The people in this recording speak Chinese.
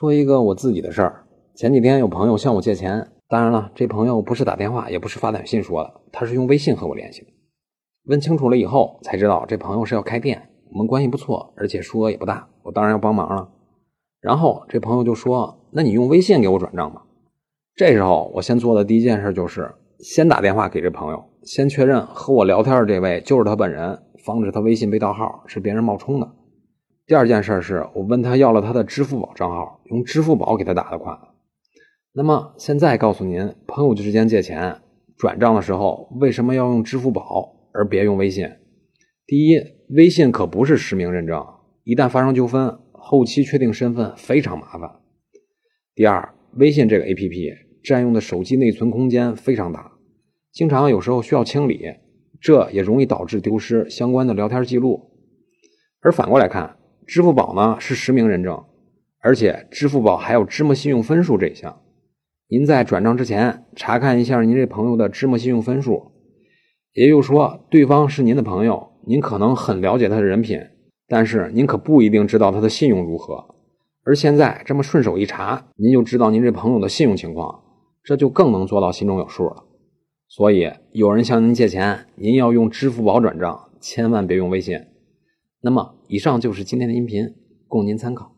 说一个我自己的事儿。前几天有朋友向我借钱，当然了，这朋友不是打电话，也不是发短信说的，他是用微信和我联系的。问清楚了以后，才知道这朋友是要开店，我们关系不错，而且数额也不大，我当然要帮忙了。然后这朋友就说：“那你用微信给我转账吧。”这时候我先做的第一件事就是先打电话给这朋友，先确认和我聊天的这位就是他本人，防止他微信被盗号是别人冒充的。第二件事是我问他要了他的支付宝账号，用支付宝给他打的款。那么现在告诉您，朋友之间借钱转账的时候，为什么要用支付宝而别用微信？第一，微信可不是实名认证，一旦发生纠纷，后期确定身份非常麻烦。第二，微信这个 APP 占用的手机内存空间非常大，经常有时候需要清理，这也容易导致丢失相关的聊天记录。而反过来看，支付宝呢是实名认证，而且支付宝还有芝麻信用分数这一项。您在转账之前查看一下您这朋友的芝麻信用分数，也就是说，对方是您的朋友，您可能很了解他的人品，但是您可不一定知道他的信用如何。而现在这么顺手一查，您就知道您这朋友的信用情况，这就更能做到心中有数了。所以，有人向您借钱，您要用支付宝转账，千万别用微信。那么，以上就是今天的音频，供您参考。